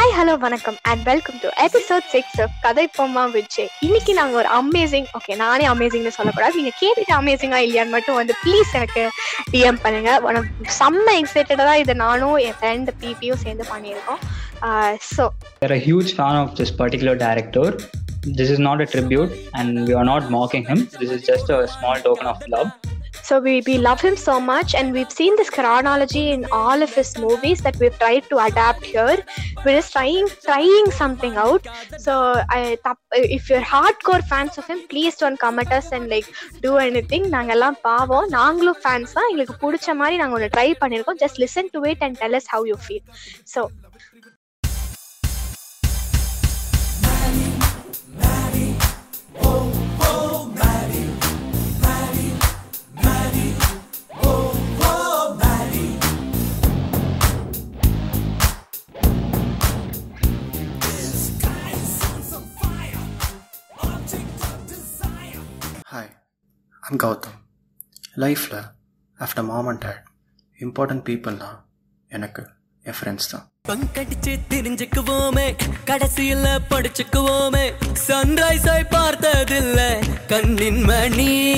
Hi hello வணக்கம் and welcome to episode six of Kathai Bomma Vijay இன்னைக்கு நாங்க ஒரு அமேசிங் ஓகே நானே அமேசிங்னு சொல்லக்கூடாது நீங்க கேட்டுட்டு அமேசிங்கா இல்லையான்னு மட்டும் வந்து ப்ளீஸ் எனக்கு டிஎம் பண்ணுங்க உனக்கு செம்ம எக்ஸைட்டடா இதை நானும் என் ஃப்ரெண்ட் பிபியும் சேர்ந்து பண்ணியிருக்கோம் uh, so We're a huge fan of this particular director. This is not a tribute and we are not mocking him. This is just a small token of. So we, we love him so much, and we've seen this chronology in all of his movies that we've tried to adapt here. We're just trying trying something out. So I, தப்- if you're hardcore fans of him, please don't come at us and like do anything. நாங்க எல்லாம் பாவம் நாங்களும் fans தான் எங்களுக்கு பிடிச்ச மாதிரி நாங்க ஒன்று ட்ரை பண்ணியிருக்கோம் just listen to it and tell us how you feel. So hi I'm Gautam லைஃப்பில் after mom and dad important பீப்புள்னா எனக்கு என் ஃப்ரெண்ட்ஸ் தான். பங்கடிச்சு தெரிஞ்சுக்குவோமே கடைசியில படிச்சுக்குவோமே. சன்ரைஸை பார்த்ததில்ல கண்ணின் மணி.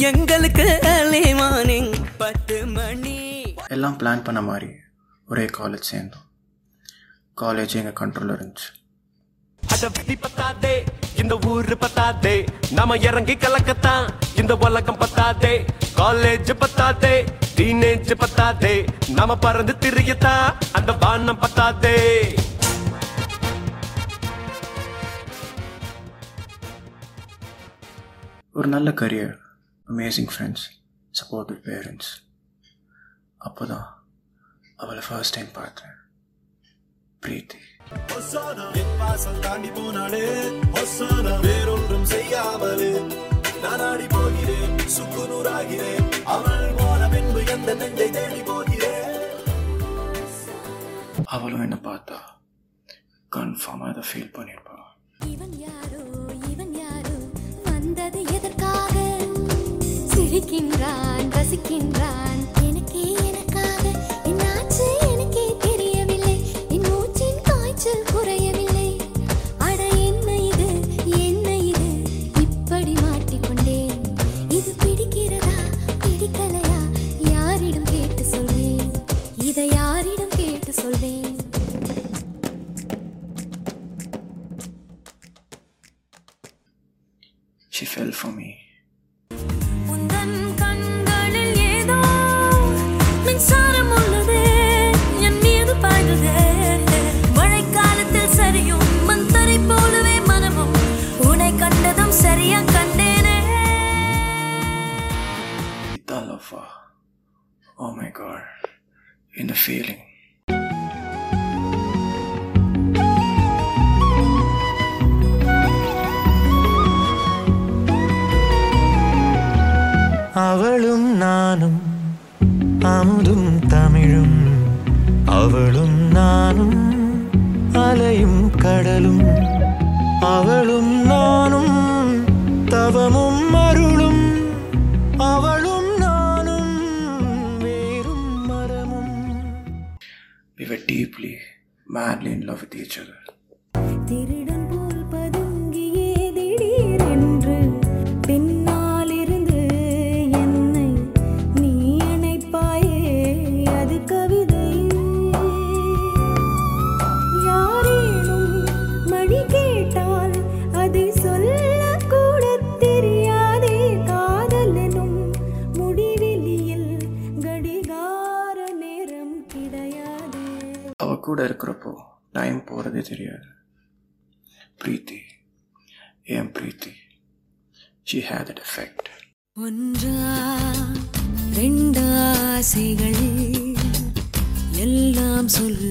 எங்களுக்கு early மார்னிங் பத்து மணி. எல்லாம் பிளான் பண்ண மாதிரி ஒரே காலேஜ் சேர்ந்தோம். காலேஜ் எங்கள் கண்ட்ரோலில் இருந்துச்சு. அட விதி பத்தாதே இந்த ஊரு பத்தாதே. நாம இறங்கி கலக்கத்தான். இந்த உலகம் பத்தாதே. காலேஜ் பத்தாதே. டீனேஜ் பத்தாதே. நாம பறந்து திரியத்தான். அந்த வானம் பத்தாதே. ஒரு நல்ல career amazing friends supportive parents அப்போ தான் அவளை ஃபர்ஸ்ட் டைம் பார்த்தேன். பிரீத்தி. வாசல் தாண்டி போனாலே வேறொன்றும் செய்யாமலே நானாடி போகிறேன் சுக்குநூறாகிறேன் அவள் போன பின்பு எந்த நெஞ்சை தேடி போகிறேன். அவளும் என்னை பார்த்தா கன்ஃபார்மாக அதை ஃபீல் பண்ணியிருப்பான் இவன் யாரோ இவன் யாரோ வந்தது எதற்காக? சிரிக்கின்றான் ரசிக்கின்றான் ஷி ஃபெல் ஃபார் மீ உந்தன் கண்களில் ஏதோ மின்சாரம் உள்ளதே. என் അവളും നാനും അലയും കടലും. അവളും നാനും തവമും അരുളും. അവളും നാനും വേറും മരമും. Deeply madly in love with each other கூட இருக்கிறப்போ டைம் போகிறதே தெரியாது. பிரீத்தி ஏன் Preethi? She had that effect ஒன்றா ரெண்டு ஆசைகள் எல்லாம் சொல்லவே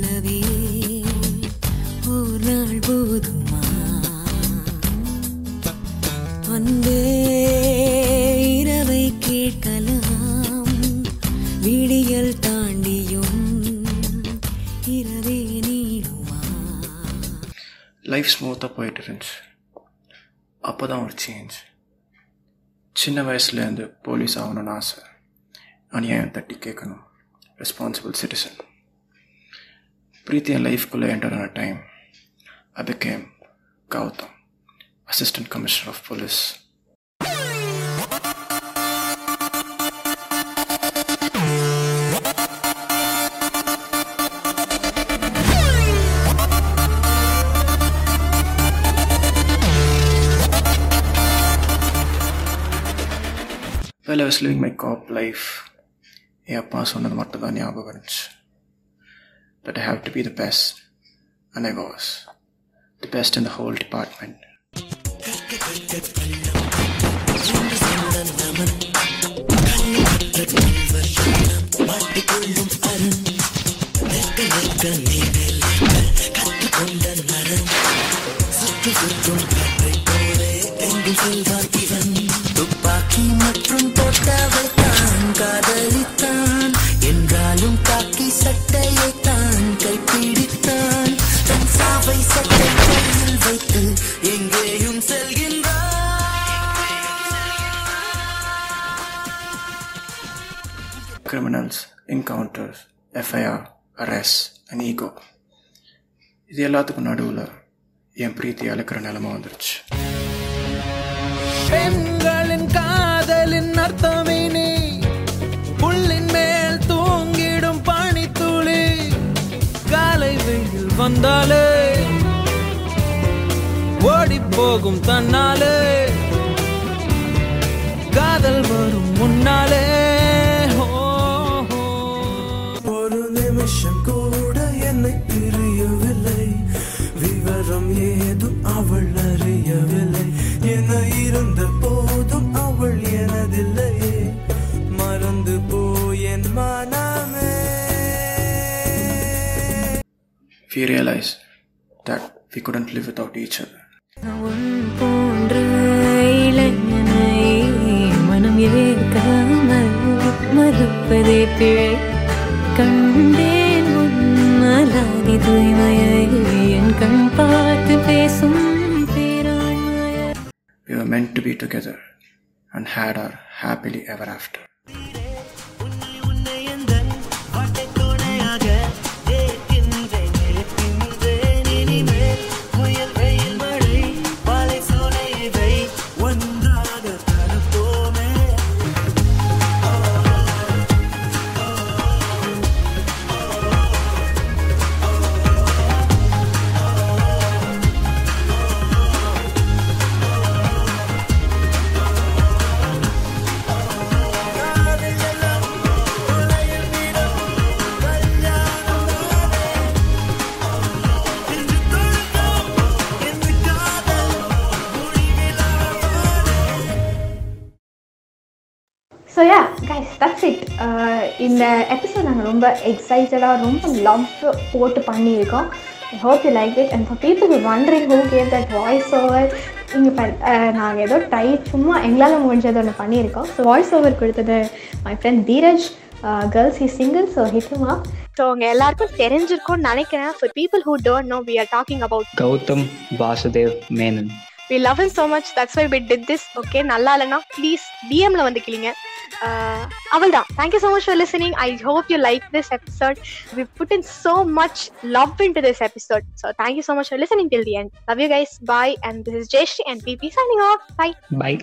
லைஃப் ஸ்மூத்தாக போயிட்டு இருந்துச்சு அப்போ தான் ஒரு சேஞ்ச் சின்ன வயசுலேருந்து போலீஸ் ஆகணும்னு ஆசை அநியாயம் தட்டி கேட்கணும் ரெஸ்பான்சிபிள் சிட்டிசன் பிரீத்தி என் லைஃப்குள்ளே என்டர் ஆன time I become Gautham assistant commissioner of police While I was living my cop life, என் அப்பா சொன்னது மட்டும் தான் ஞாபகம் இருந்துச்சு that I have to be the best, and I was the best in the whole department. துப்பாக்கி மற்றும் criminals encounters FIR arrest and ego இது எல்லாத்துக்கும் நடுவில் என் பிரீத்தி அழைக்கிற நிலமை வந்துருச்சு. பெண்களின் காதலின் அர்த்தமினி புல்லின் மேல் தூங்கிடும் பனித்துளி காலை வெயில் வந்தாலே ஓடி போகும் தன்னாலே காதல் வரும் முன்னாலே we realized that we couldn't live without each other. We were meant to be together and had our happily ever after. So yeah guys that's it இந்த எபிசோட் நாங்கள் ரொம்ப எக்ஸைட்டடாக ரொம்ப லவ் போட்டு பண்ணியிருக்கோம். I hope you like it and for people wondering who gave that voice over இங்கே நாங்கள் ஏதோ ட்ரை சும்மா எங்களால் முடிஞ்சது ஒன்று பண்ணியிருக்கோம். ஸோ வாய்ஸ் ஓவர் கொடுத்தது my friend Dheeraj girls he single so ஹிட்டுமா so உங்கள் எல்லாருக்கும் தெரிஞ்சிருக்கும்னு நினைக்கிறேன். For people who don't know we are talking about Gautam Vasudev Menon. We love him so much that's why we did this okay நல்லா இல்லைன்னா please டிஎம்ல வந்து கிளிங்க அவள் தான் thank you so much for listening I hope you like this episode we put in so much love into this episode so thank you so much for listening till the end love you guys bye and this is Jayashree and PP signing off bye Bye.